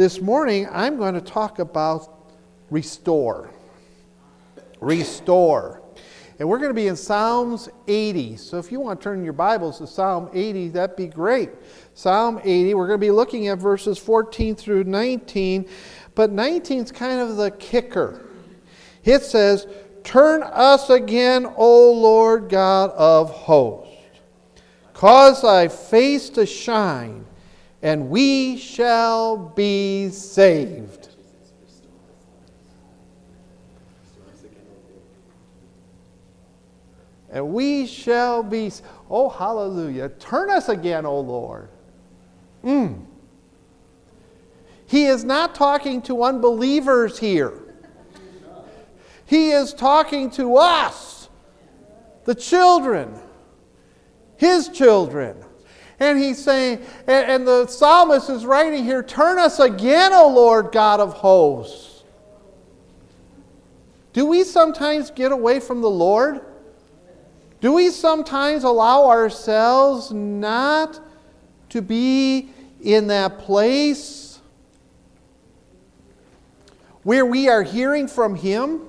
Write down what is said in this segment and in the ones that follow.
this morning I'm going to talk about restore. Restore. And we're going to be in Psalms 80. So if you want to turn your Bibles to Psalm 80, that'd be great. Psalm 80, we're going to be looking at verses 14 through 19. But 19 is kind of the kicker. It says, Turn us again, O Lord God of hosts. Cause thy face to shine, and we shall be saved. and we shall be. Oh, hallelujah. Turn us again, O Lord. Mm. He is not talking to unbelievers here. He is talking to us, the children, his children. And he's saying, and, the psalmist is writing here, Turn us again, O Lord God of hosts. Do we sometimes get away from the Lord? Do we sometimes allow ourselves not to be in that place where we are hearing from Him?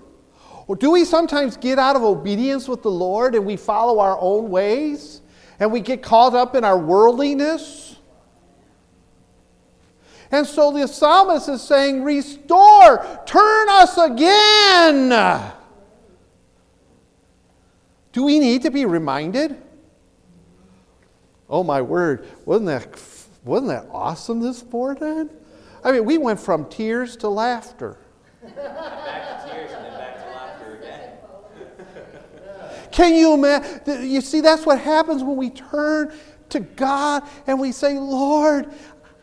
Or do we sometimes get out of obedience with the Lord and we follow our own ways and we get caught up in our worldliness? And so the psalmist is saying, Restore, turn us again. Do we need to be reminded? Oh my word, wasn't that, wasn't that awesome this morning? I mean, we went from tears to laughter. back to tears and then back to laughter again. Can you imagine? You see, that's what happens when we turn to God and we say, Lord,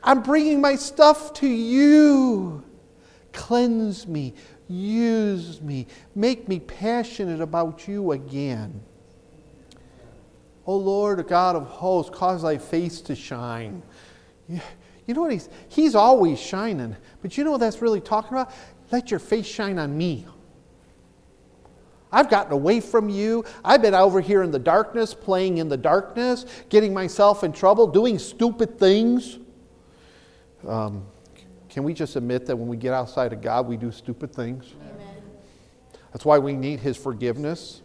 I'm bringing my stuff to you. Cleanse me, Use me. Make me passionate about you again. O Lord, God of hosts, cause thy face to shine. You know what he's, he's always shining. But you know what that's really talking about? Let your face shine on me. I've gotten away from you. I've been over here in the darkness, playing in the darkness, getting myself in trouble, doing stupid things. Um, can we just admit that when we get outside of God, we do stupid things? Amen. That's why we need His forgiveness.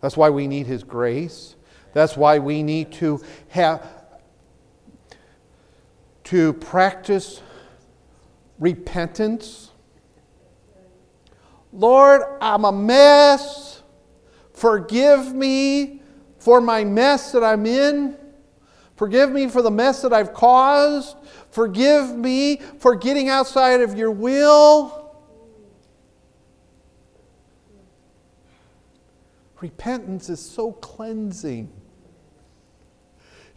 That's why we need His grace. That's why we need to have to practice repentance. Lord, I'm a mess. Forgive me for my mess that I'm in. Forgive me for the mess that I've caused. Forgive me for getting outside of your will. Repentance is so cleansing.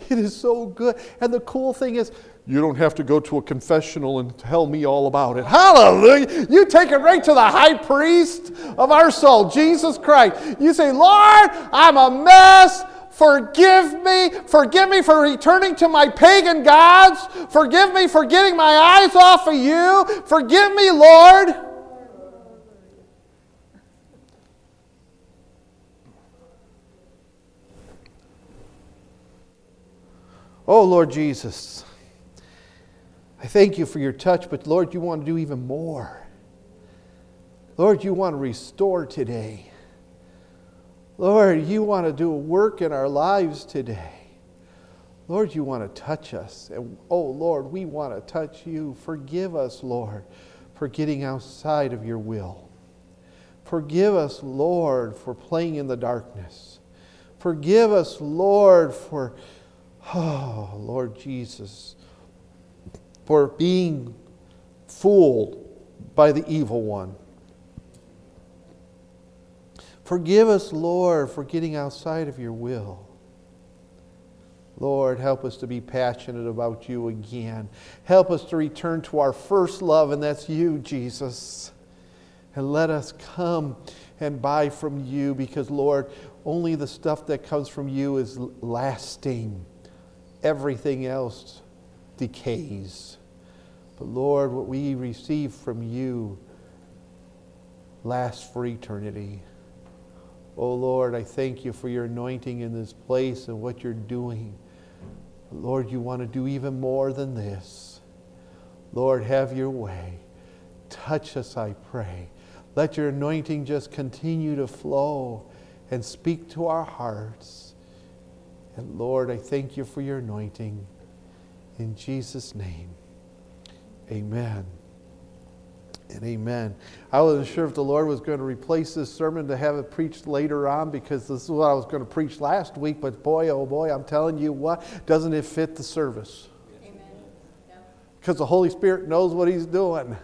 It is so good. And the cool thing is, you don't have to go to a confessional and tell me all about it. Hallelujah. You take it right to the high priest of our soul, Jesus Christ. You say, Lord, I'm a mess. Forgive me. Forgive me for returning to my pagan gods. Forgive me for getting my eyes off of you. Forgive me, Lord. Oh, Lord Jesus, I thank you for your touch, but Lord, you want to do even more. Lord, you want to restore today. Lord, you want to do a work in our lives today. Lord, you want to touch us. And oh, Lord, we want to touch you. Forgive us, Lord, for getting outside of your will. Forgive us, Lord, for playing in the darkness. Forgive us, Lord, for, oh, Lord Jesus, for being fooled by the evil one. Forgive us, Lord, for getting outside of your will. Lord, help us to be passionate about you again. Help us to return to our first love, and that's you, Jesus. And let us come and buy from you because, Lord, only the stuff that comes from you is lasting. Everything else decays. But, Lord, what we receive from you lasts for eternity. Oh Lord, I thank you for your anointing in this place and what you're doing. Lord, you want to do even more than this. Lord, have your way. Touch us, I pray. Let your anointing just continue to flow and speak to our hearts. And Lord, I thank you for your anointing. In Jesus' name, amen and amen. I wasn't sure if the Lord was going to replace this sermon to have it preached later on because this is what I was going to preach last week, but boy, oh boy, I'm telling you what, doesn't it fit the service? Amen. Because the Holy Spirit knows what He's doing.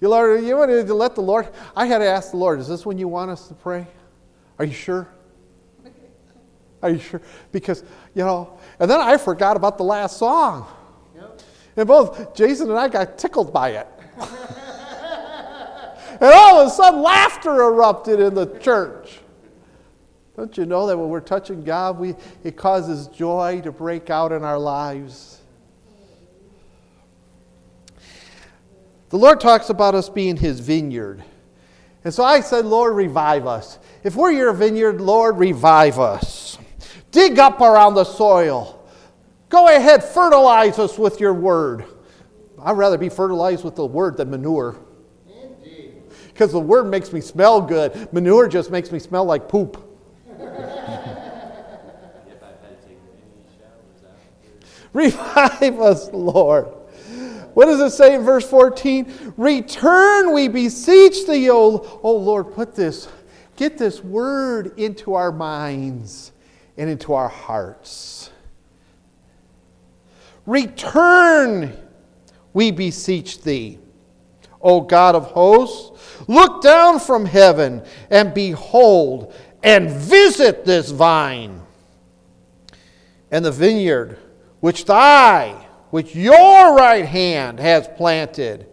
You, Lord, you want to let the Lord, I had to ask the Lord, is this when you want us to pray? Are you sure? Are you sure? Because, you know, and then I forgot about the last song. And both Jason and I got tickled by it. and all of a sudden, laughter erupted in the church. Don't you know that when we're touching God, we, it causes joy to break out in our lives? The Lord talks about us being His vineyard. And so I said, Lord, revive us. If we're your vineyard, Lord, revive us. Dig up around the soil. Go ahead, fertilize us with your word. I'd rather be fertilized with the word than manure because the word makes me smell good. Manure just makes me smell like poop. Revive us, Lord. What does it say in verse 14? Return, we beseech thee, O, Lord. Put this, get this word into our minds and into our hearts. Return, we beseech thee, O God of hosts. Look down from heaven and behold and visit this vine and the vineyard which thy, which your right hand has planted,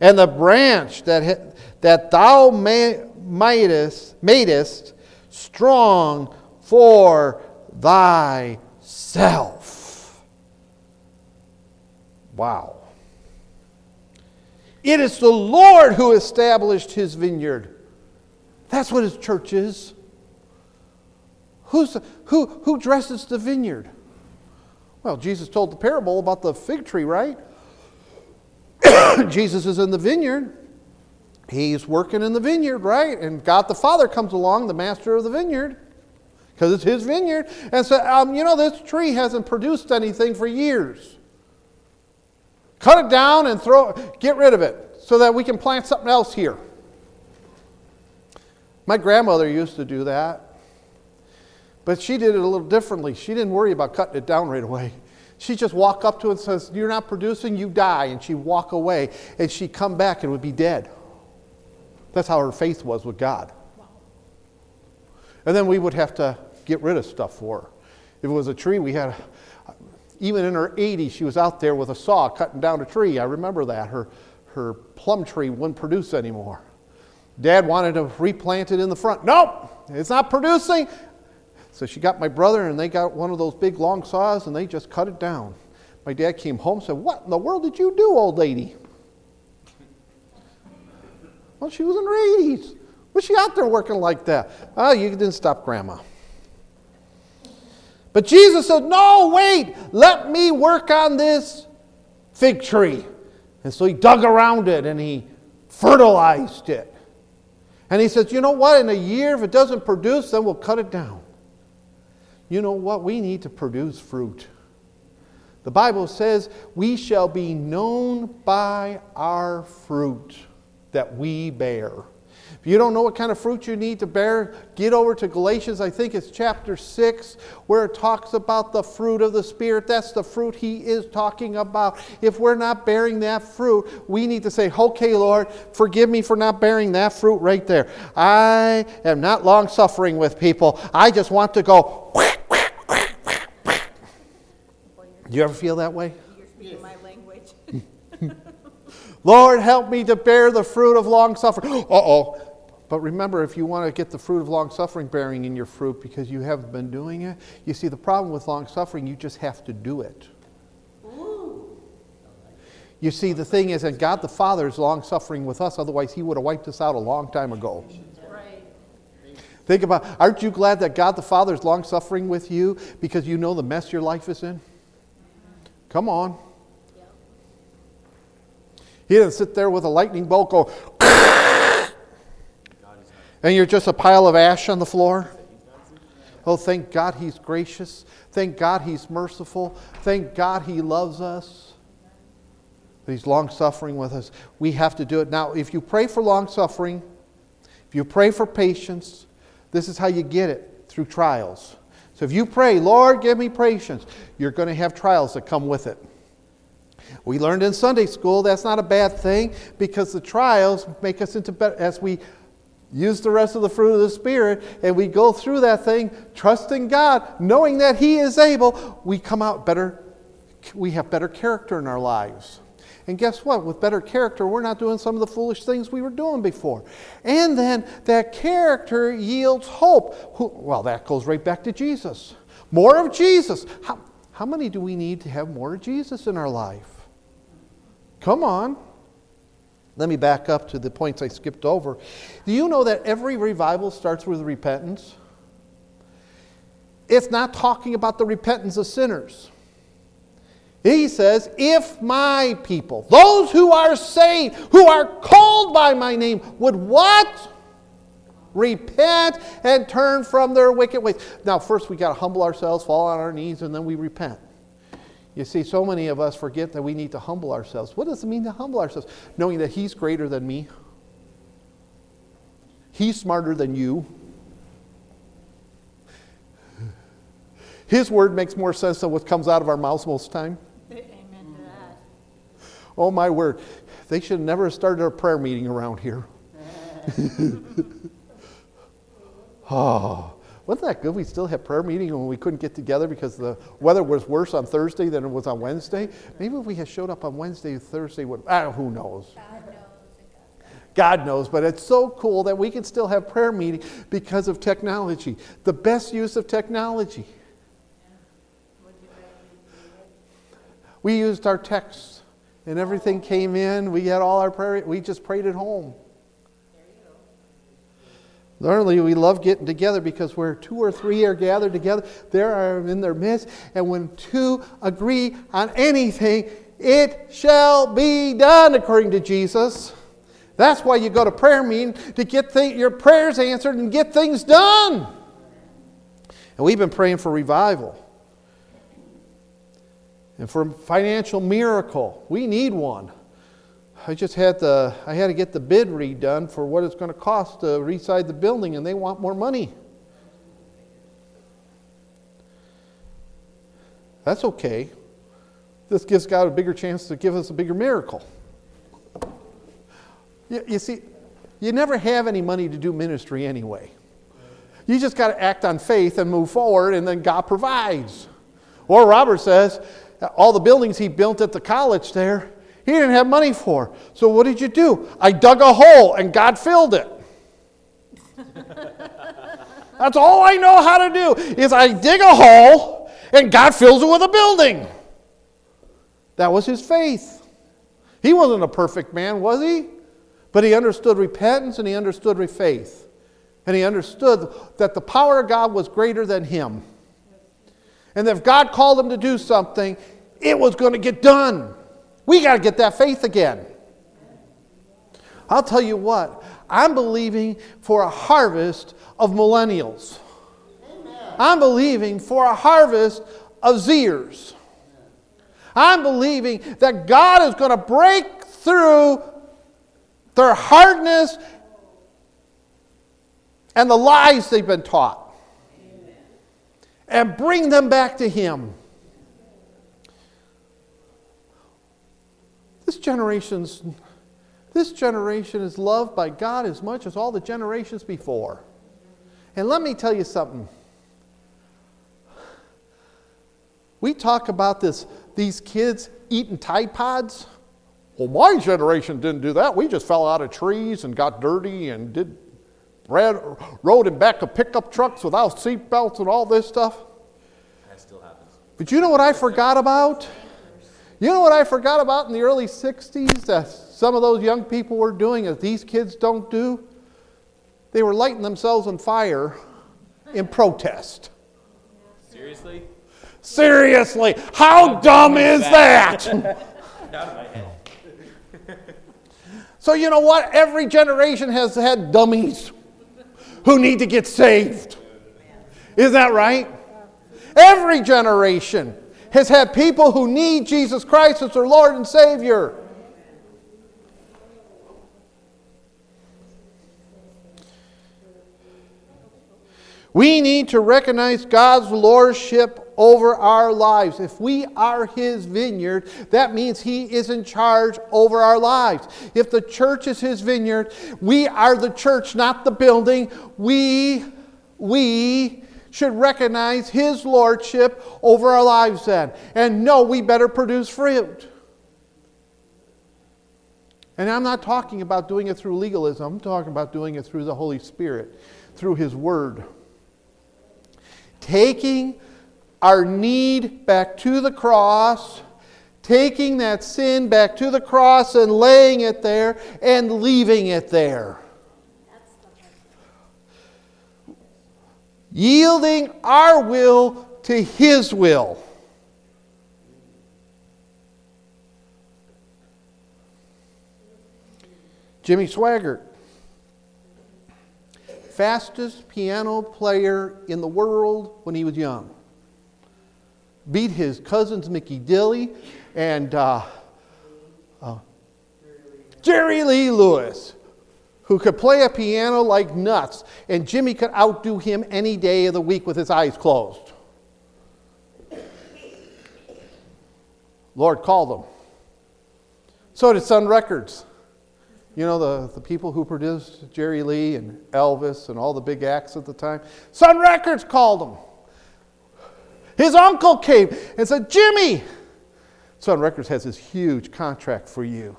and the branch that, that thou madest, madest strong for thyself. Wow. It is the Lord who established his vineyard. That's what his church is. Who's, who, who dresses the vineyard? Well, Jesus told the parable about the fig tree, right? Jesus is in the vineyard. He's working in the vineyard, right? And God the Father comes along, the master of the vineyard, because it's his vineyard, and said, um, You know, this tree hasn't produced anything for years. Cut it down and throw get rid of it so that we can plant something else here. My grandmother used to do that. But she did it a little differently. She didn't worry about cutting it down right away. She'd just walk up to it and says, You're not producing, you die. And she'd walk away and she'd come back and would be dead. That's how her faith was with God. And then we would have to get rid of stuff for her. If it was a tree, we had even in her 80s, she was out there with a saw cutting down a tree. I remember that. Her, her plum tree wouldn't produce anymore. Dad wanted to replant it in the front. Nope, it's not producing. So she got my brother, and they got one of those big long saws, and they just cut it down. My dad came home and said, What in the world did you do, old lady? Well, she was in her 80s. Was she out there working like that? Oh, you didn't stop grandma. But Jesus said, No, wait, let me work on this fig tree. And so he dug around it and he fertilized it. And he says, You know what? In a year, if it doesn't produce, then we'll cut it down. You know what? We need to produce fruit. The Bible says, We shall be known by our fruit that we bear. If you don't know what kind of fruit you need to bear, get over to Galatians, I think it's chapter 6, where it talks about the fruit of the Spirit. That's the fruit he is talking about. If we're not bearing that fruit, we need to say, Okay, Lord, forgive me for not bearing that fruit right there. I am not long suffering with people. I just want to go. Do you ever feel that way? You're speaking my language. Lord, help me to bear the fruit of long suffering. Uh oh. But remember, if you want to get the fruit of long suffering bearing in your fruit because you haven't been doing it, you see, the problem with long suffering, you just have to do it. You see, the thing is, and God the Father is long suffering with us, otherwise, He would have wiped us out a long time ago. Think about, aren't you glad that God the Father is long suffering with you because you know the mess your life is in? Come on. He didn't sit there with a lightning bolt go, and you're just a pile of ash on the floor. Oh, thank God he's gracious. Thank God he's merciful. Thank God he loves us. He's long suffering with us. We have to do it. Now, if you pray for long suffering, if you pray for patience, this is how you get it through trials. So if you pray, Lord, give me patience, you're going to have trials that come with it. We learned in Sunday school that's not a bad thing because the trials make us into better as we use the rest of the fruit of the Spirit and we go through that thing, trusting God, knowing that He is able, we come out better. We have better character in our lives. And guess what? With better character, we're not doing some of the foolish things we were doing before. And then that character yields hope. Well, that goes right back to Jesus. More of Jesus. How, how many do we need to have more of Jesus in our life? Come on. Let me back up to the points I skipped over. Do you know that every revival starts with repentance? It's not talking about the repentance of sinners. He says, If my people, those who are saved, who are called by my name, would what? Repent and turn from their wicked ways. Now, first we got to humble ourselves, fall on our knees, and then we repent. You see, so many of us forget that we need to humble ourselves. What does it mean to humble ourselves? Knowing that He's greater than me, He's smarter than you. His word makes more sense than what comes out of our mouths most of the time. Oh, my word. They should have never started a prayer meeting around here. oh, wasn't that good? We still had prayer meeting when we couldn't get together because the weather was worse on Thursday than it was on Wednesday. Maybe if we had showed up on Wednesday, or Thursday would, ah, who knows? God knows. God knows, but it's so cool that we can still have prayer meeting because of technology. The best use of technology. We used our texts and everything came in. We had all our prayer. We just prayed at home. Thirdly, we love getting together because where two or three are gathered together, there are in their midst. And when two agree on anything, it shall be done, according to Jesus. That's why you go to prayer meeting to get th- your prayers answered and get things done. And we've been praying for revival and for financial miracle. We need one. I just had the I had to get the bid redone for what it's going to cost to reside the building, and they want more money. That's okay. This gives God a bigger chance to give us a bigger miracle. You, you see, you never have any money to do ministry anyway. You just got to act on faith and move forward, and then God provides. Or Robert says, all the buildings he built at the college there, he didn't have money for. So what did you do? I dug a hole and God filled it. That's all I know how to do is I dig a hole and God fills it with a building. That was his faith. He wasn't a perfect man, was he? But he understood repentance and he understood faith. And he understood that the power of God was greater than him. And if God called him to do something, it was going to get done. We got to get that faith again. I'll tell you what, I'm believing for a harvest of millennials. Amen. I'm believing for a harvest of Zers. I'm believing that God is going to break through their hardness and the lies they've been taught Amen. and bring them back to Him. This generation's this generation is loved by God as much as all the generations before. And let me tell you something. We talk about this, these kids eating Tide Pods. Well, my generation didn't do that. We just fell out of trees and got dirty and did rode in back of pickup trucks without seat belts and all this stuff. That still happens. But you know what I forgot about? You know what I forgot about in the early 60s that some of those young people were doing that these kids don't do? They were lighting themselves on fire in protest. Seriously? Seriously. How, How dumb, dumb, is that? that? So, you know what? Every generation has had dummies who need to get saved. Is that right? Every generation has had people who need Jesus Christ as their Lord and Savior. We need to recognize God's lordship over our lives. If we are His vineyard, that means He is in charge over our lives. If the church is His vineyard, we are the church, not the building. We, we should recognize His lordship over our lives then. And know we better produce fruit. And I'm not talking about doing it through legalism, I'm talking about doing it through the Holy Spirit, through His Word taking our need back to the cross, taking that sin back to the cross and laying it there and leaving it there. Yielding our will to His will. Jimmy Swaggart fastest piano player in the world when he was young. Beat his cousins Mickey Gilley and uh, uh, Jerry Lee Lewis, who could play a piano like nuts, and Jimmy could outdo him any day of the week with his eyes closed. Lord called him. So did Sun Records. You know, the, the people who produced Jerry Lee and Elvis and all the big acts at the time? Sun Records called him. His uncle came and said, Jimmy, Sun Records has this huge contract for you.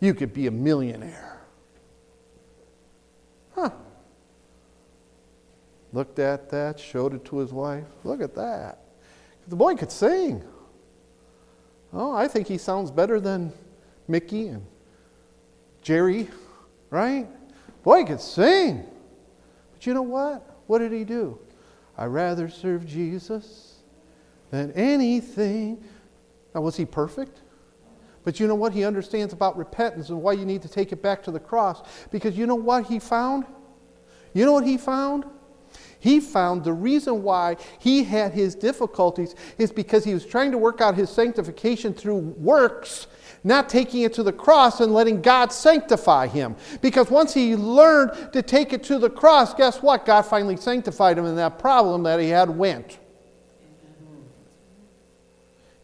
You could be a millionaire. Looked at that, showed it to his wife. Look at that. The boy could sing. Oh, I think he sounds better than Mickey and Jerry, right? Boy, could sing. But you know what? What did he do? I rather serve Jesus than anything. Now, was he perfect? But you know what? He understands about repentance and why you need to take it back to the cross. Because you know what he found? You know what he found? He found the reason why he had his difficulties is because he was trying to work out his sanctification through works not taking it to the cross and letting God sanctify him. Because once he learned to take it to the cross, guess what? God finally sanctified him, and that problem that he had went.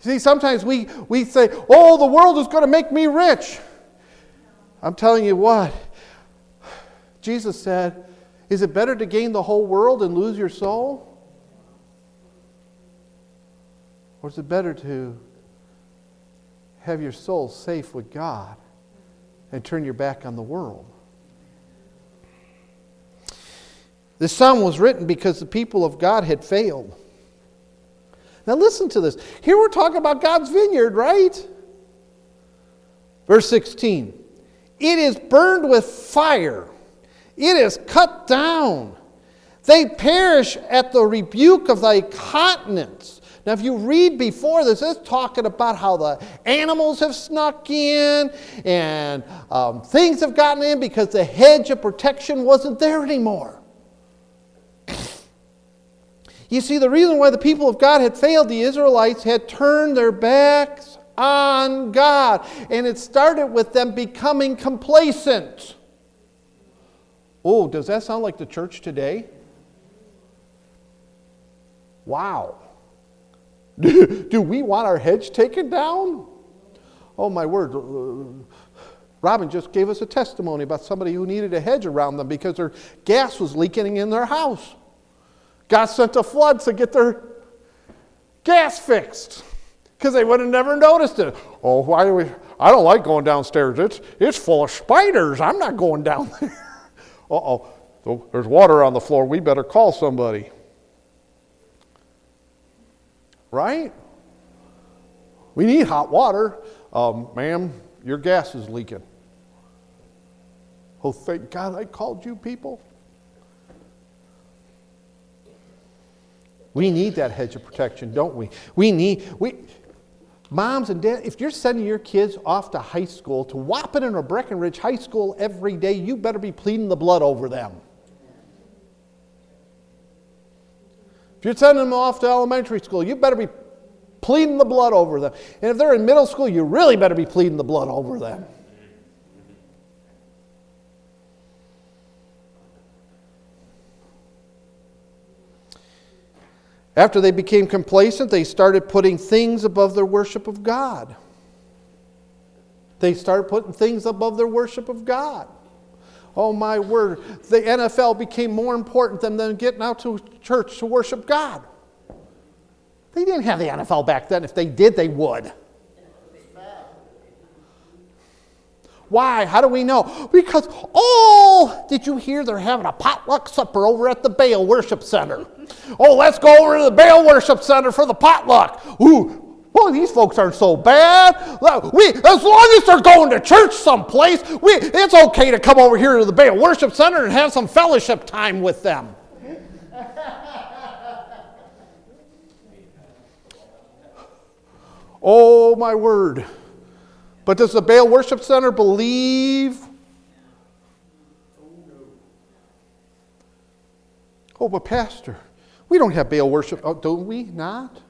See, sometimes we, we say, oh, the world is going to make me rich. I'm telling you what, Jesus said, is it better to gain the whole world and lose your soul? Or is it better to have your soul safe with God and turn your back on the world. This psalm was written because the people of God had failed. Now, listen to this. Here we're talking about God's vineyard, right? Verse 16 It is burned with fire, it is cut down. They perish at the rebuke of thy countenance. Now, if you read before this, it's talking about how the animals have snuck in and um, things have gotten in because the hedge of protection wasn't there anymore. You see, the reason why the people of God had failed, the Israelites had turned their backs on God. And it started with them becoming complacent. Oh, does that sound like the church today? Wow. Do, we want our hedge taken down? Oh, my word. Robin just gave us a testimony about somebody who needed a hedge around them because their gas was leaking in their house. God sent a flood to get their gas fixed because they would have never noticed it. Oh, why do we? I don't like going downstairs. It's, it's full of spiders. I'm not going down there. Uh oh, there's water on the floor. We better call somebody. Right? We need hot water. Um, ma'am, your gas is leaking. Oh, thank God I called you people. We need that hedge of protection, don't we? We need, we, Moms and dads, if you're sending your kids off to high school, to Wahpeton or Breckenridge High School every day, you better be pleading the blood over them. If you're sending them off to elementary school, you better be pleading the blood over them. And if they're in middle school, you really better be pleading the blood over them. After they became complacent, they started putting things above their worship of God. They started putting things above their worship of God. Oh my word, the NFL became more important than them getting out to church to worship God. They didn't have the NFL back then. If they did, they would. Why? How do we know? Because, oh, did you hear they're having a potluck supper over at the Baal Worship Center? Oh, let's go over to the Baal Worship Center for the potluck. Ooh, boy, these folks aren't so bad. We, as long as they're going to church someplace, we, it's okay to come over here to the Baal Worship Center and have some fellowship time with them. oh, my word. But does the Baal Worship Center believe? Oh, but Pastor, we don't have Baal worship, oh, don't we? Not?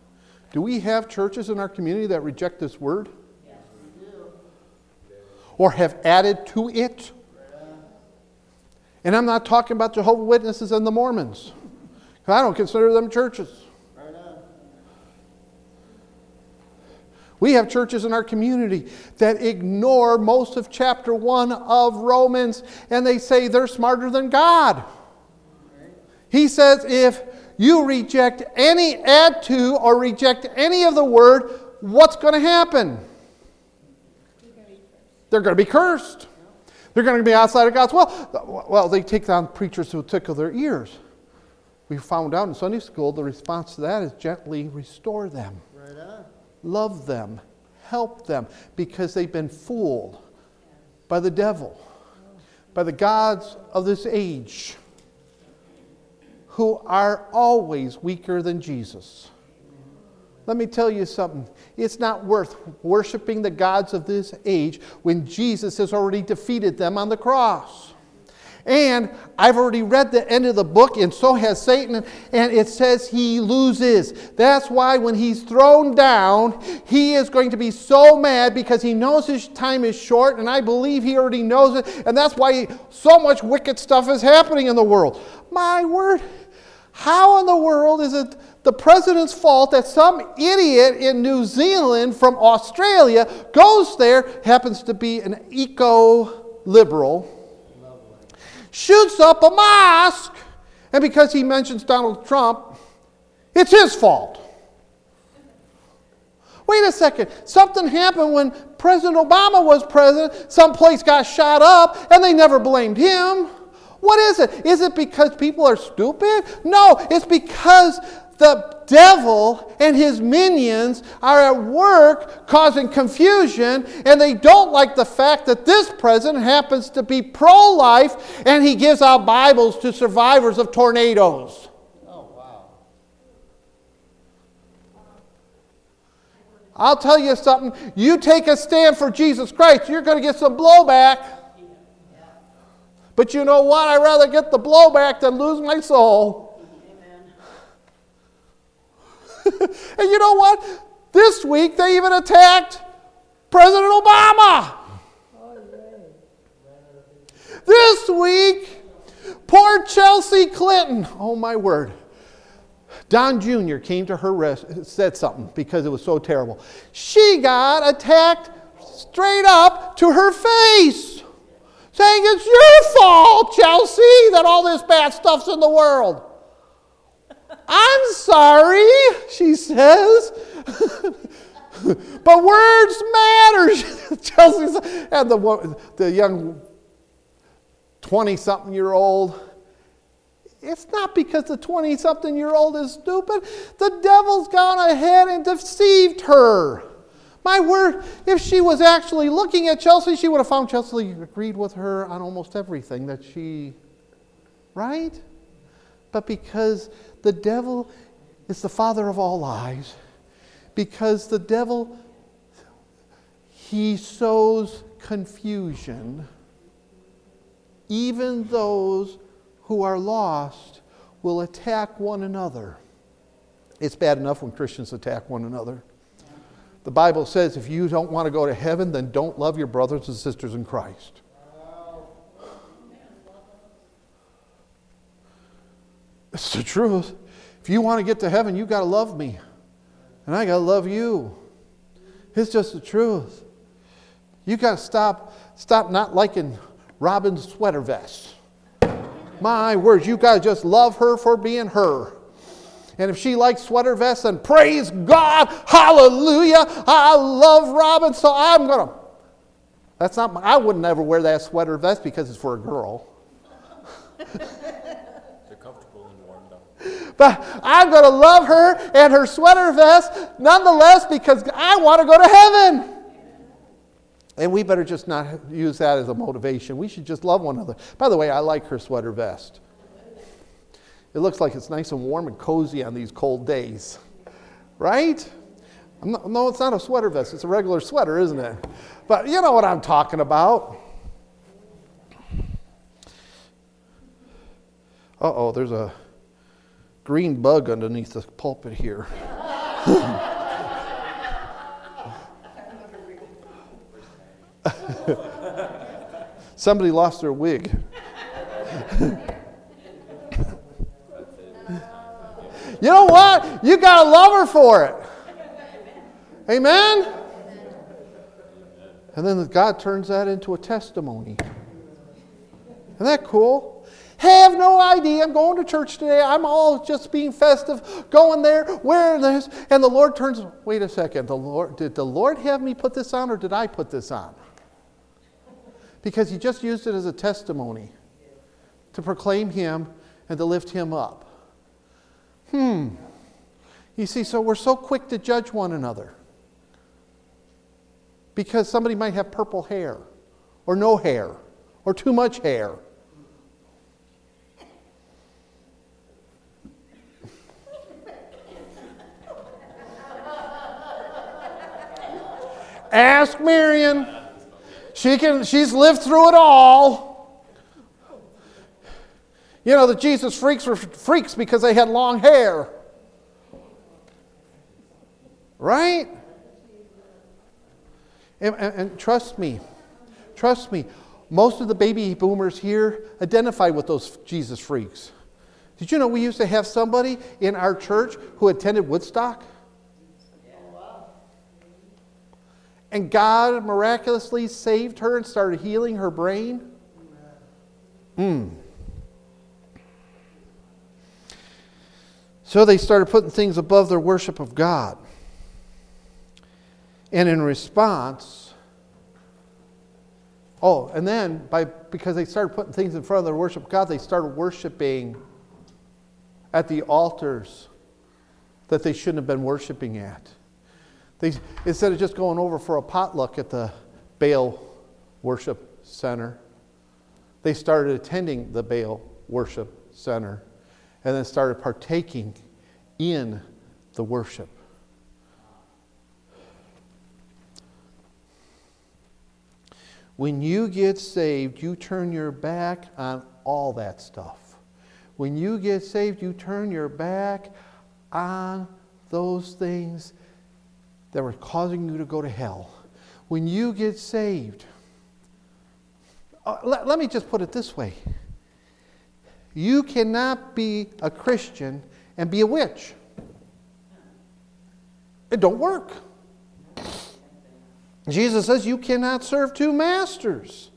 Do we have churches in our community that reject this word? Yes, we do. Or have added to it? And I'm not talking about Jehovah Witnesses and the Mormons. I don't consider them churches. We have churches in our community that ignore most of chapter 1 of Romans and they say they're smarter than God. He says if you reject any add to or reject any of the word, what's going to happen? They're going to be cursed. They're going to be outside of God's will. Well, they take down preachers who tickle their ears. We found out in Sunday school the response to that is gently restore them. Love them, help them, because they've been fooled by the devil, by the gods of this age, who are always weaker than Jesus. Let me tell you something. It's not worth worshiping the gods of this age when Jesus has already defeated them on the cross. And I've already read the end of the book, and so has Satan, and it says he loses. That's why when he's thrown down, he is going to be so mad because he knows his time is short, and I believe he already knows it, and that's why so much wicked stuff is happening in the world. My word, how in the world is it the president's fault that some idiot in New Zealand from Australia goes there, happens to be an eco liberal? Shoots up a mosque, and because he mentions Donald Trump, it's his fault. Wait a second. Something happened when President Obama was president. Some place got shot up, and they never blamed him. What is it? Is it because people are stupid? No, it's because the devil and his minions are at work causing confusion, and they don't like the fact that this president happens to be pro life and he gives out Bibles to survivors of tornadoes. Oh, wow. I'll tell you something. You take a stand for Jesus Christ, you're going to get some blowback. But you know what? I'd rather get the blowback than lose my soul. and you know what? This week they even attacked President Obama. This week, poor Chelsea Clinton. Oh my word. Don Jr. came to her rest, said something because it was so terrible. She got attacked straight up to her face, saying, It's your fault, Chelsea, that all this bad stuff's in the world. I'm sorry, she says. but words matter. Chelsea and the, the young 20 something year old. It's not because the 20 something year old is stupid. The devil's gone ahead and deceived her. My word, if she was actually looking at Chelsea, she would have found Chelsea agreed with her on almost everything that she, right? But because the devil is the father of all lies because the devil he sows confusion. Even those who are lost will attack one another. It's bad enough when Christians attack one another. The Bible says if you don't want to go to heaven, then don't love your brothers and sisters in Christ. It's the truth. If you want to get to heaven, you got to love me. And I got to love you. It's just the truth. You got to stop stop not liking Robin's sweater vest. My words, you got to just love her for being her. And if she likes sweater vests, then praise God, hallelujah. I love Robin, so I'm going to. That's not, my, I would never wear that sweater vest because it's for a girl. They're comfortable and warm though. But I'm going to love her and her sweater vest nonetheless because I want to go to heaven. And we better just not use that as a motivation. We should just love one another. By the way, I like her sweater vest. It looks like it's nice and warm and cozy on these cold days. Right? Not, no, it's not a sweater vest. It's a regular sweater, isn't it? But you know what I'm talking about. Uh oh, there's a green bug underneath the pulpit here. Somebody lost their wig. you know what? You got to love her for it. Amen? And then God turns that into a testimony. Isn't that cool? Have no idea. I'm going to church today. I'm all just being festive, going there, wearing this. And the Lord turns, wait a second. The Lord, did the Lord have me put this on or did I put this on? Because He just used it as a testimony to proclaim Him and to lift Him up. Hmm. You see, so we're so quick to judge one another because somebody might have purple hair or no hair or too much hair. Ask Marion. She can, she's lived through it all. You know, the Jesus freaks were freaks because they had long hair. Right? And, and, and, trust me, trust me, most of the baby boomers here identify with those Jesus freaks. Did you know we used to have somebody in our church who attended Woodstock? And God miraculously saved her and started healing her brain? Mm. So they started putting things above their worship of God. And in response, oh, and then by because they started putting things in front of their worship of God, they started worshiping at the altars that they shouldn't have been worshiping at. They, instead of just going over for a potluck at the Baal Worship Center, they started attending the Baal Worship Center and then started partaking in the worship. When you get saved, you turn your back on all that stuff. When you get saved, you turn your back on those things that were causing you to go to hell. When you get saved, uh, let, let me just put it this way you cannot be a Christian and be a witch. It don't work. Jesus says you cannot serve two masters.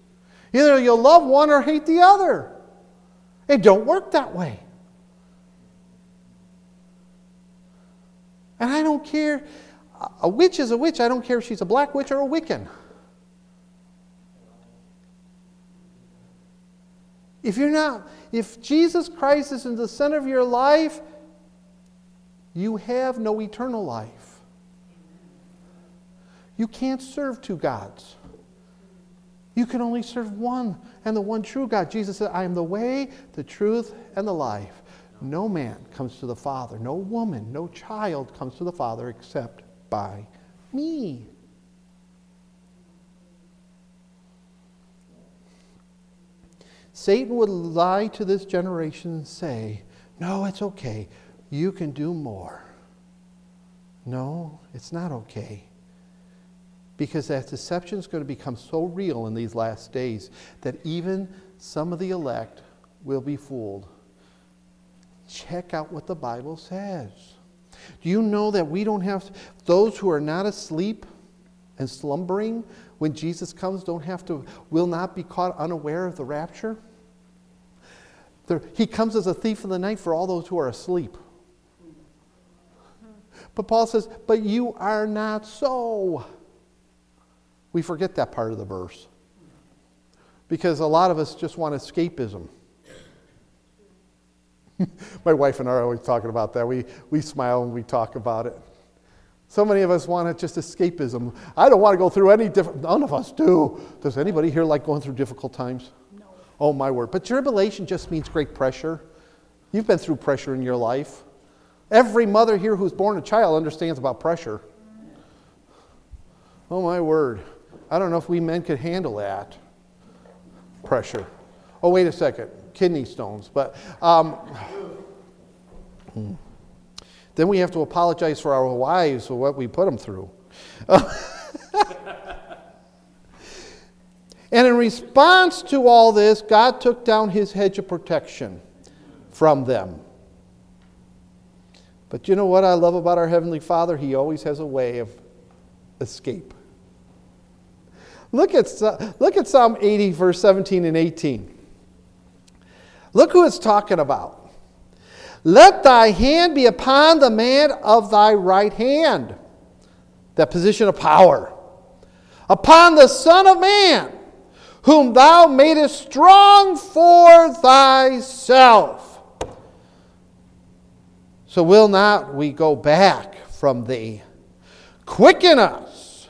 Either you'll love one or hate the other. It don't work that way. And I don't care a witch is a witch. I don't care if she's a black witch or a Wiccan. If you're not, if Jesus Christ is in the center of your life, you have no eternal life. You can't serve two gods. You can only serve one and the one true God. Jesus said, I am the way, the truth, and the life. No man comes to the Father, no woman, no child comes to the Father except by me. Satan would lie to this generation and say, No, it's okay. You can do more. No, it's not okay. Because that deception is going to become so real in these last days that even some of the elect will be fooled. Check out what the Bible says. Do you know that we don't have, those who are not asleep and slumbering when Jesus comes don't have to, will not be caught unaware of the rapture? There, he comes as a thief in the night for all those who are asleep. But Paul says, But you are not so. We forget that part of the verse because a lot of us just want escapism. My wife and I are always talking about that. We, we smile and we talk about it. So many of us want it just escapism. I don't want to go through any different, none of us do. Does anybody here like going through difficult times? No. Oh, my word. But tribulation just means great pressure. You've been through pressure in your life. Every mother here who's born a child understands about pressure. Oh, my word. I don't know if we men could handle that pressure. Oh, wait a second. Kidney stones. But um, then we have to apologize for our wives for what we put them through. and in response to all this, God took down his hedge of protection from them. But you know what I love about our Heavenly Father? He always has a way of escape. Look at, look at Psalm 80, verse 17 and 18. Look who it's talking about. Let thy hand be upon the man of thy right hand, that position of power, upon the Son of Man, whom thou madest strong for thyself so will not we go back from thee? Quicken us,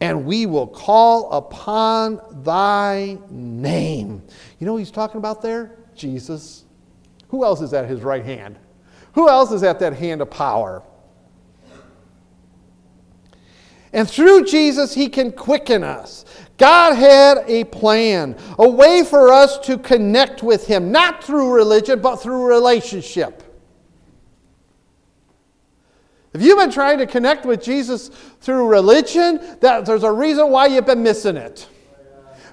and we will call upon thy name. You know what he's talking about there? Jesus. Who else is at his right hand? Who else is at that hand of power? And through Jesus, he can quicken us. God had a plan, a way for us to connect with him, not through religion, but through relationship. If you've been trying to connect with Jesus through religion, that, there's a reason why you've been missing it.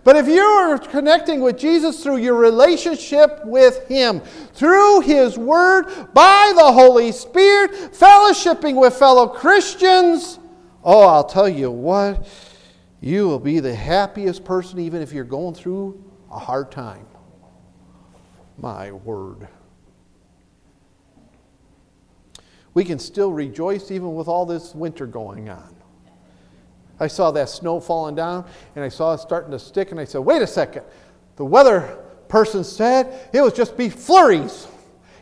But if you are connecting with Jesus through your relationship with Him, through His Word, by the Holy Spirit, fellowshipping with fellow Christians, oh, I'll tell you what, you will be the happiest person even if you're going through a hard time. My Word. we can still rejoice even with all this winter going on. I saw that snow falling down and I saw it starting to stick, and I said, wait a second. The weather person said it was just be flurries.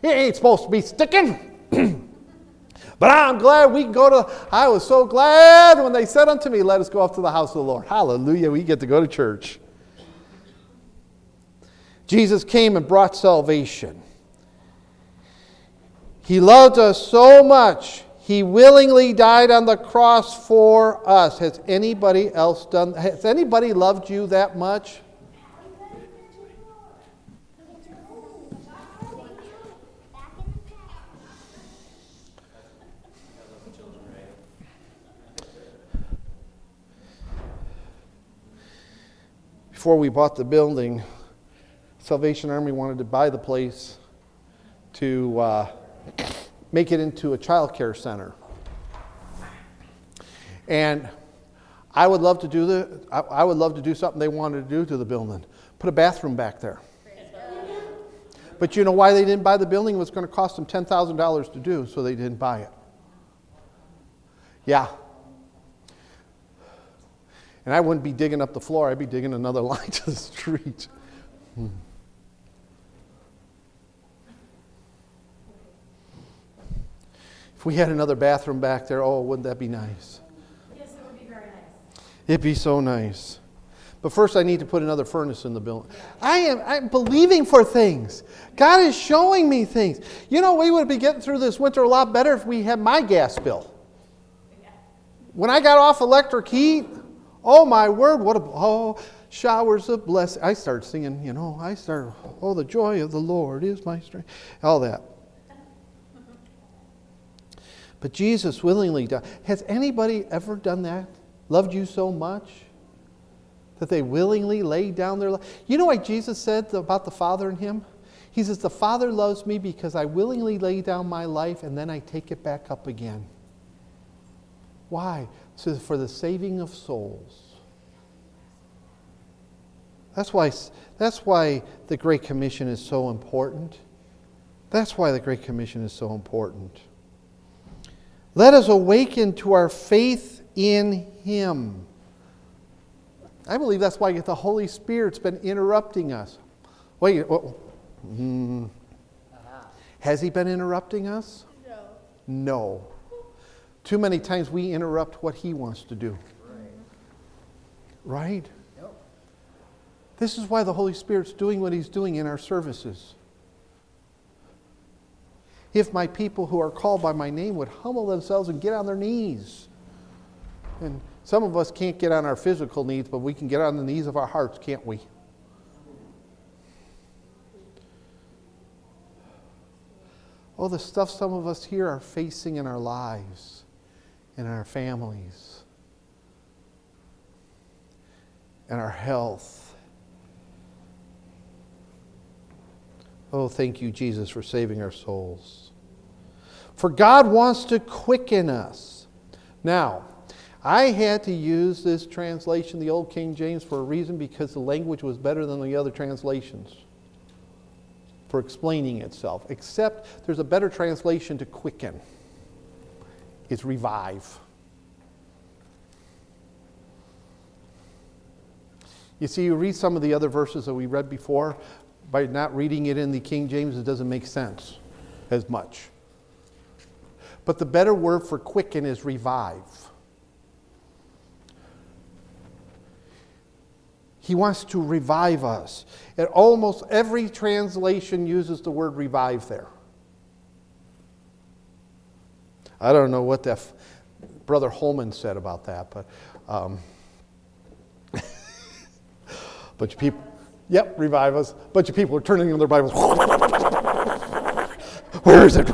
It ain't supposed to be sticking. but I'm glad we can go to, I was so glad when they said unto me, Let us go up to the house of the Lord. Hallelujah, we get to go to church. Jesus came and brought salvation. He loved us so much, he willingly died on the cross for us. Has anybody else done has anybody loved you that much? Before we bought the building, Salvation Army wanted to buy the place to uh, make it into a child care center. And I would love to do the I, I would love to do something they wanted to do to the building. Put a bathroom back there. But you know why they didn't buy the building? It was going to cost them $10,000 to do, so they didn't buy it. Yeah. And I wouldn't be digging up the floor, I'd be digging another line to the street. Hmm. If we had another bathroom back there, oh, wouldn't that be nice? Yes, it would be very nice. It'd be so nice. But first, I need to put another furnace in the building. I am I'm believing for things. God is showing me things. You know, we would be getting through this winter a lot better if we had my gas bill. When I got off electric heat, oh my word, what a oh showers of blessing. I start singing, you know, I start, oh, the joy of the Lord is my strength. All that. But Jesus willingly died. Has anybody ever done that? Loved you so much that they willingly laid down their life? You know what Jesus said about the Father and Him? He says, The Father loves me because I willingly lay down my life and then I take it back up again. Why? So for the saving of souls. That's why, that's why the Great Commission is so important. That's why the Great Commission is so important. Let us awaken to our faith in Him. I believe that's why the Holy Spirit's been interrupting us. Wait, mm, has He been interrupting us? No. No. Too many times we interrupt what He wants to do. Right? This is why the Holy Spirit's doing what He's doing in our services. If my people who are called by my name would humble themselves and get on their knees. And some of us can't get on our physical knees, but we can get on the knees of our hearts, can't we? Oh, the stuff some of us here are facing in our lives, in our families, in our health. Oh, thank you, Jesus, for saving our souls. For God wants to quicken us. Now, I had to use this translation, the Old King James, for a reason because the language was better than the other translations for explaining itself, except there's a better translation to quicken. It's revive. You see, you read some of the other verses that we read before, by not reading it in the King James, it doesn't make sense as much. But the better word for quicken is revive. He wants to revive us. And almost every translation uses the word revive there. I don't know what that brother Holman said about that, but um, bunch of people, yep, revive us. bunch of people are turning in their Bibles. Where is it?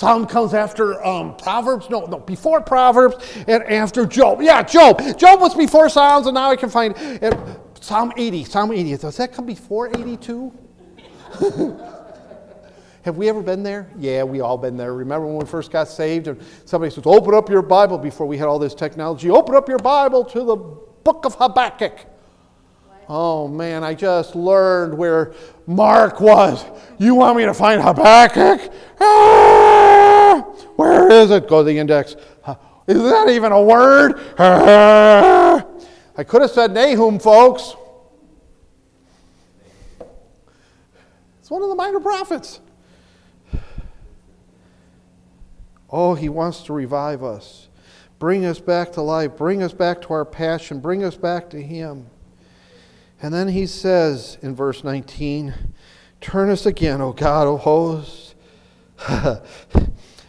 Psalm comes after um, Proverbs. No, no, before Proverbs and after Job. Yeah, Job. Job was before Psalms, and now I can find it. Psalm 80. Psalm 80. Does that come before 82? Have we ever been there? Yeah, we all been there. Remember when we first got saved and somebody says, "Open up your Bible." Before we had all this technology, open up your Bible to the book of Habakkuk. Oh man, I just learned where Mark was. You want me to find Habakkuk? Ah, where is it? Go to the index. Is that even a word? Ah, I could have said Nahum, folks. It's one of the minor prophets. Oh, he wants to revive us, bring us back to life, bring us back to our passion, bring us back to him. And then he says in verse 19, Turn us again, O God, of hosts,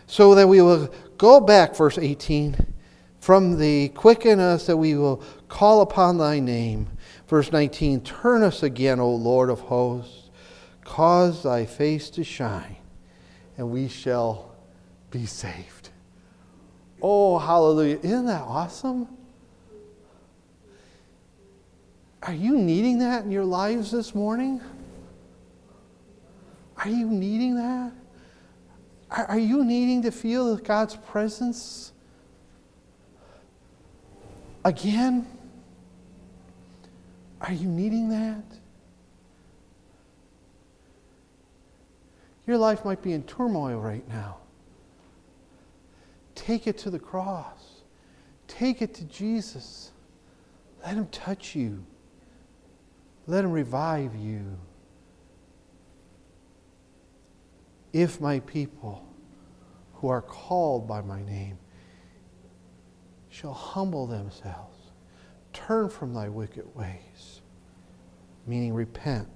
so that we will go back, verse 18, from the quicken us that we will call upon thy name. Verse 19, Turn us again, O Lord of hosts, cause thy face to shine, and we shall be saved. Oh, hallelujah. Isn't that awesome? Are you needing that in your lives this morning? Are you needing that? Are you needing to feel God's presence again? Are you needing that? Your life might be in turmoil right now. Take it to the cross. Take it to Jesus. Let Him touch you. Let him revive you. If my people who are called by my name shall humble themselves, turn from thy wicked ways, meaning repent,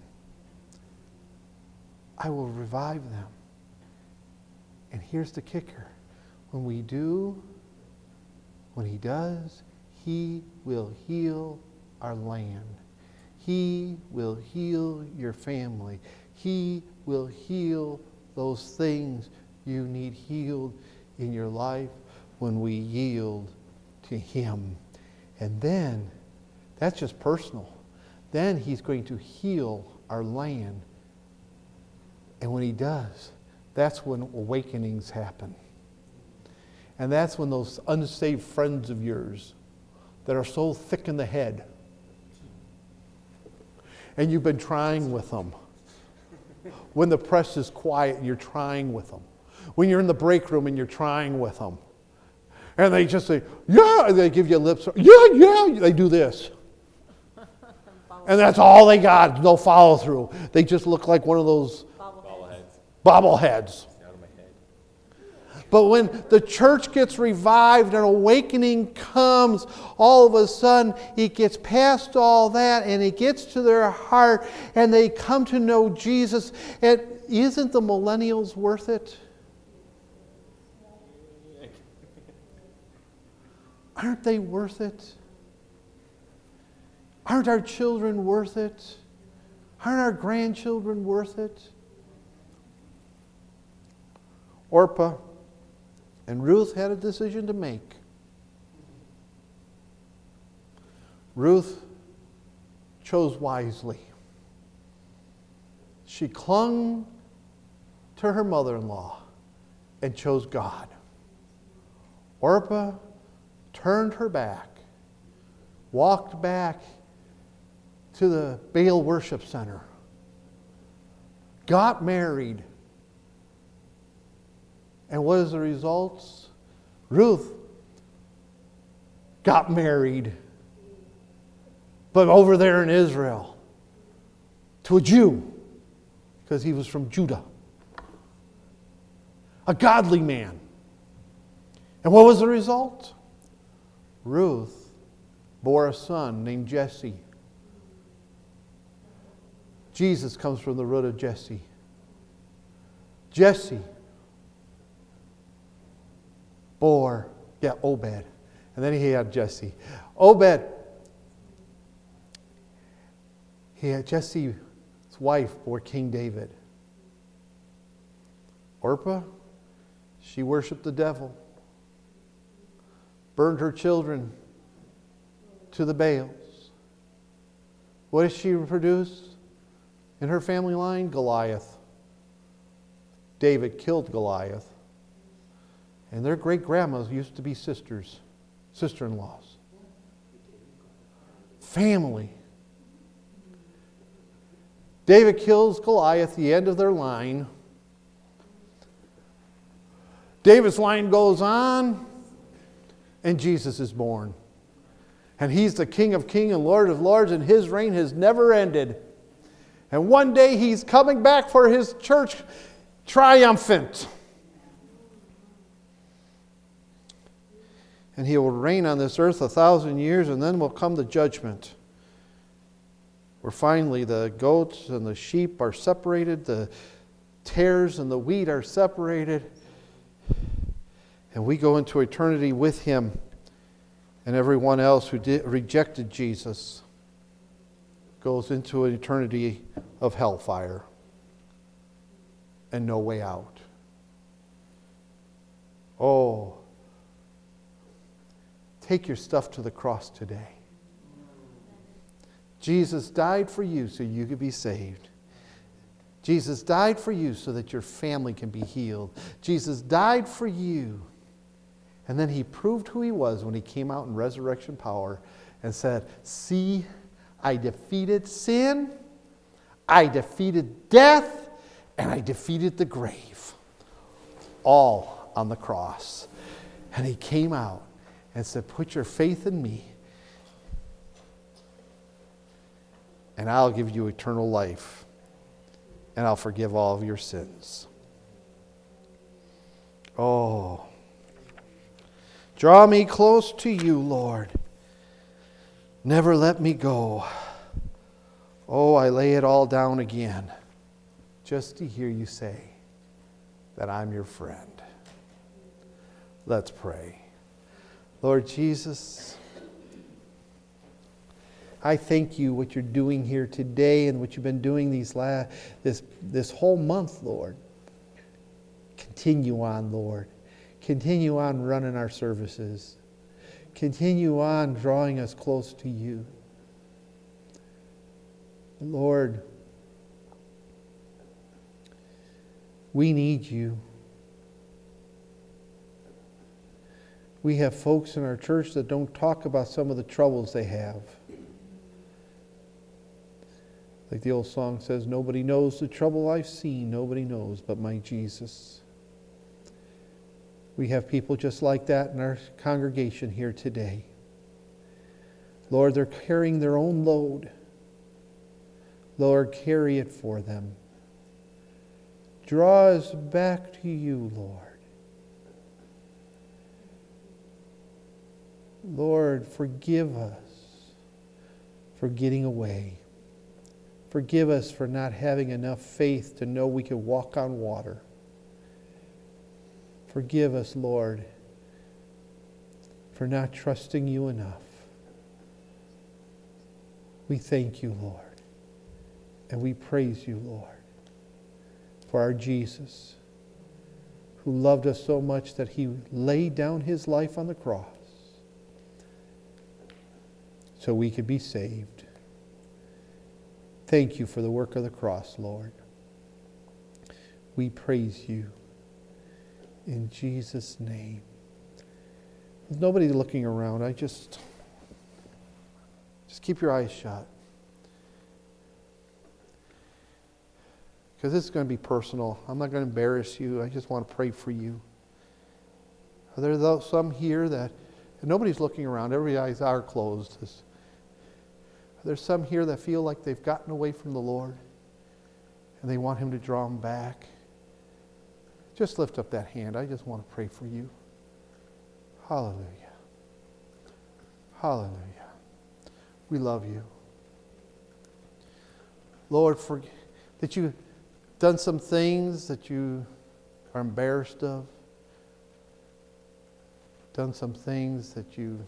I will revive them. And here's the kicker when we do, when he does, he will heal our land. He will heal your family. He will heal those things you need healed in your life when we yield to Him. And then, that's just personal. Then He's going to heal our land. And when He does, that's when awakenings happen. And that's when those unsaved friends of yours that are so thick in the head, and you've been trying with them. When the press is quiet, you're trying with them. When you're in the break room and you're trying with them. And they just say, yeah, and they give you a lips. Yeah, yeah, they do this. And that's all they got, no follow through. They just look like one of those Bobbleheads. bobbleheads. Out of my head. But when the church gets revived and awakening comes, all of a sudden it gets past all that and it gets to their heart and they come to know Jesus. And isn't the millennials worth it? Aren't they worth it? Aren't our children worth it? Aren't our grandchildren worth it? Orpah and Ruth had a decision to make. Ruth chose wisely. She clung to her mother in law and chose God. Orpah turned her back, walked back to the Baal Worship Center, got married. And what is the results? Ruth got married, but over there in Israel, to a Jew, because he was from Judah. A godly man. And what was the result? Ruth bore a son named Jesse. Jesus comes from the root of Jesse. Jesse bore, yeah, Obed. And then he had Jesse. Obed, he had Jesse's wife bore King David. Orpah, she worshiped the devil, burned her children to the Baals. What did she produce in her family line? Goliath. David killed Goliath. And their great grandmas used to be sisters, sister in laws. Family. David kills Goliath, the end of their line. David's line goes on, and Jesus is born. And he's the King of kings and Lord of lords, and his reign has never ended. And one day he's coming back for his church triumphant. And he will reign on this earth a thousand years, and then will come the judgment. Where finally the goats and the sheep are separated, the tares and the wheat are separated, and we go into eternity with him and everyone else who did, rejected Jesus goes into an eternity of hellfire and no way out. Oh, take your stuff to the cross today. Jesus died for you so you could be saved. Jesus died for you so that your family can be healed. Jesus died for you. And then he proved who he was when he came out in resurrection power and said, See, I defeated sin, I defeated death, and I defeated the grave. All on the cross. And he came out and said, Put your faith in me, and I'll give you eternal life, and I'll forgive all of your sins. Oh. Draw me close to you, Lord. Never let me go. Oh, I lay it all down again just to hear you say that I'm your friend. Let's pray. Lord Jesus, I thank you what you're doing here today and what you've been doing these last, this, this whole month, Lord. Continue on, Lord. Continue on running our services. Continue on drawing us close to you. Lord, we need you. We have folks in our church that don't talk about some of the troubles they have. Like the old song says, nobody knows the trouble I've seen, nobody knows but my Jesus. We have people just like that in our congregation here today. Lord, they're carrying their own load. Lord, carry it for them. Draw us back to you, Lord. Lord, forgive us for getting away. Forgive us for not having enough faith to know we can walk on water. Forgive us, Lord, for not trusting you enough. We thank you, Lord, and we praise you, Lord, for our Jesus, who loved us so much that he laid down his life on the cross so we could be saved. Thank you for the work of the cross, Lord. We praise you in Jesus' name. There's nobody looking around. I just just keep your eyes shut. Because this is going to be personal. I'm not going to embarrass you. I just want to pray for you. Are there some here that nobody's looking around? Every eyes are closed. There's some here that feel like they've gotten away from the Lord and they want Him to draw them back. Just lift up that hand. I just want to pray for you. Hallelujah. Hallelujah. We love you. Lord, for, that you've done some things that you are embarrassed of, done some things that you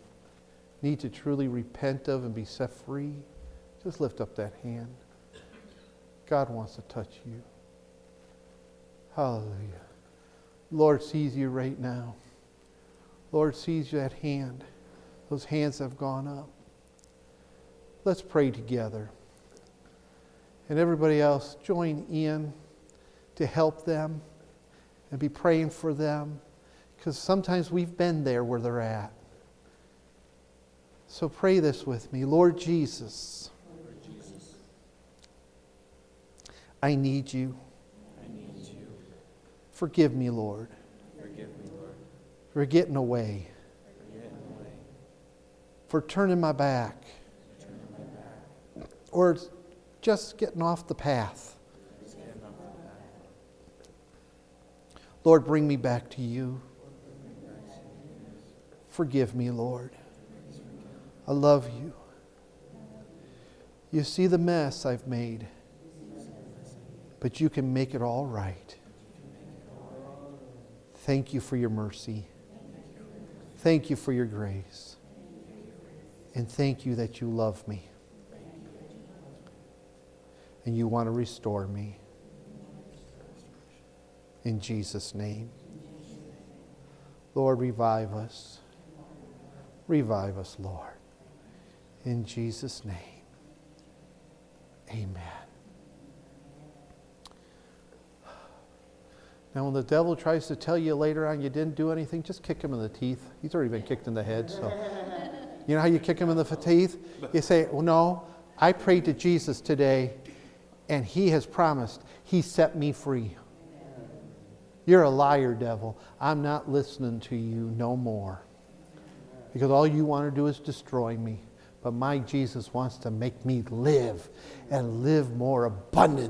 need to truly repent of and be set free, just lift up that hand. God wants to touch you. Hallelujah. Lord sees you right now. Lord sees that hand. Those hands have gone up. Let's pray together. And everybody else, join in to help them and be praying for them because sometimes we've been there where they're at. So pray this with me. Lord Jesus, Lord Jesus, I need you. I need you. Forgive me, Lord, Forgive me, Lord, for getting away, for getting away, for turning my back, turning my back, or just getting off the path. just getting off the path. Lord, bring me back to you. Forgive me, Lord. I love you. You see the mess I've made, but you can make it all right. Thank you for your mercy. Thank you for your grace. And thank you that you love me. And you want to restore me. In Jesus' name. Lord, revive us. Revive us, Lord. In Jesus' name. Amen. Now, when the devil tries to tell you later on you didn't do anything, just kick him in the teeth. He's already been kicked in the head, so. You know how you kick him in the teeth? You say, well, no, I prayed to Jesus today, and he has promised he set me free. You're a liar, devil. I'm not listening to you no more. Because all you want to do is destroy me. But my Jesus wants to make me live and live more abundant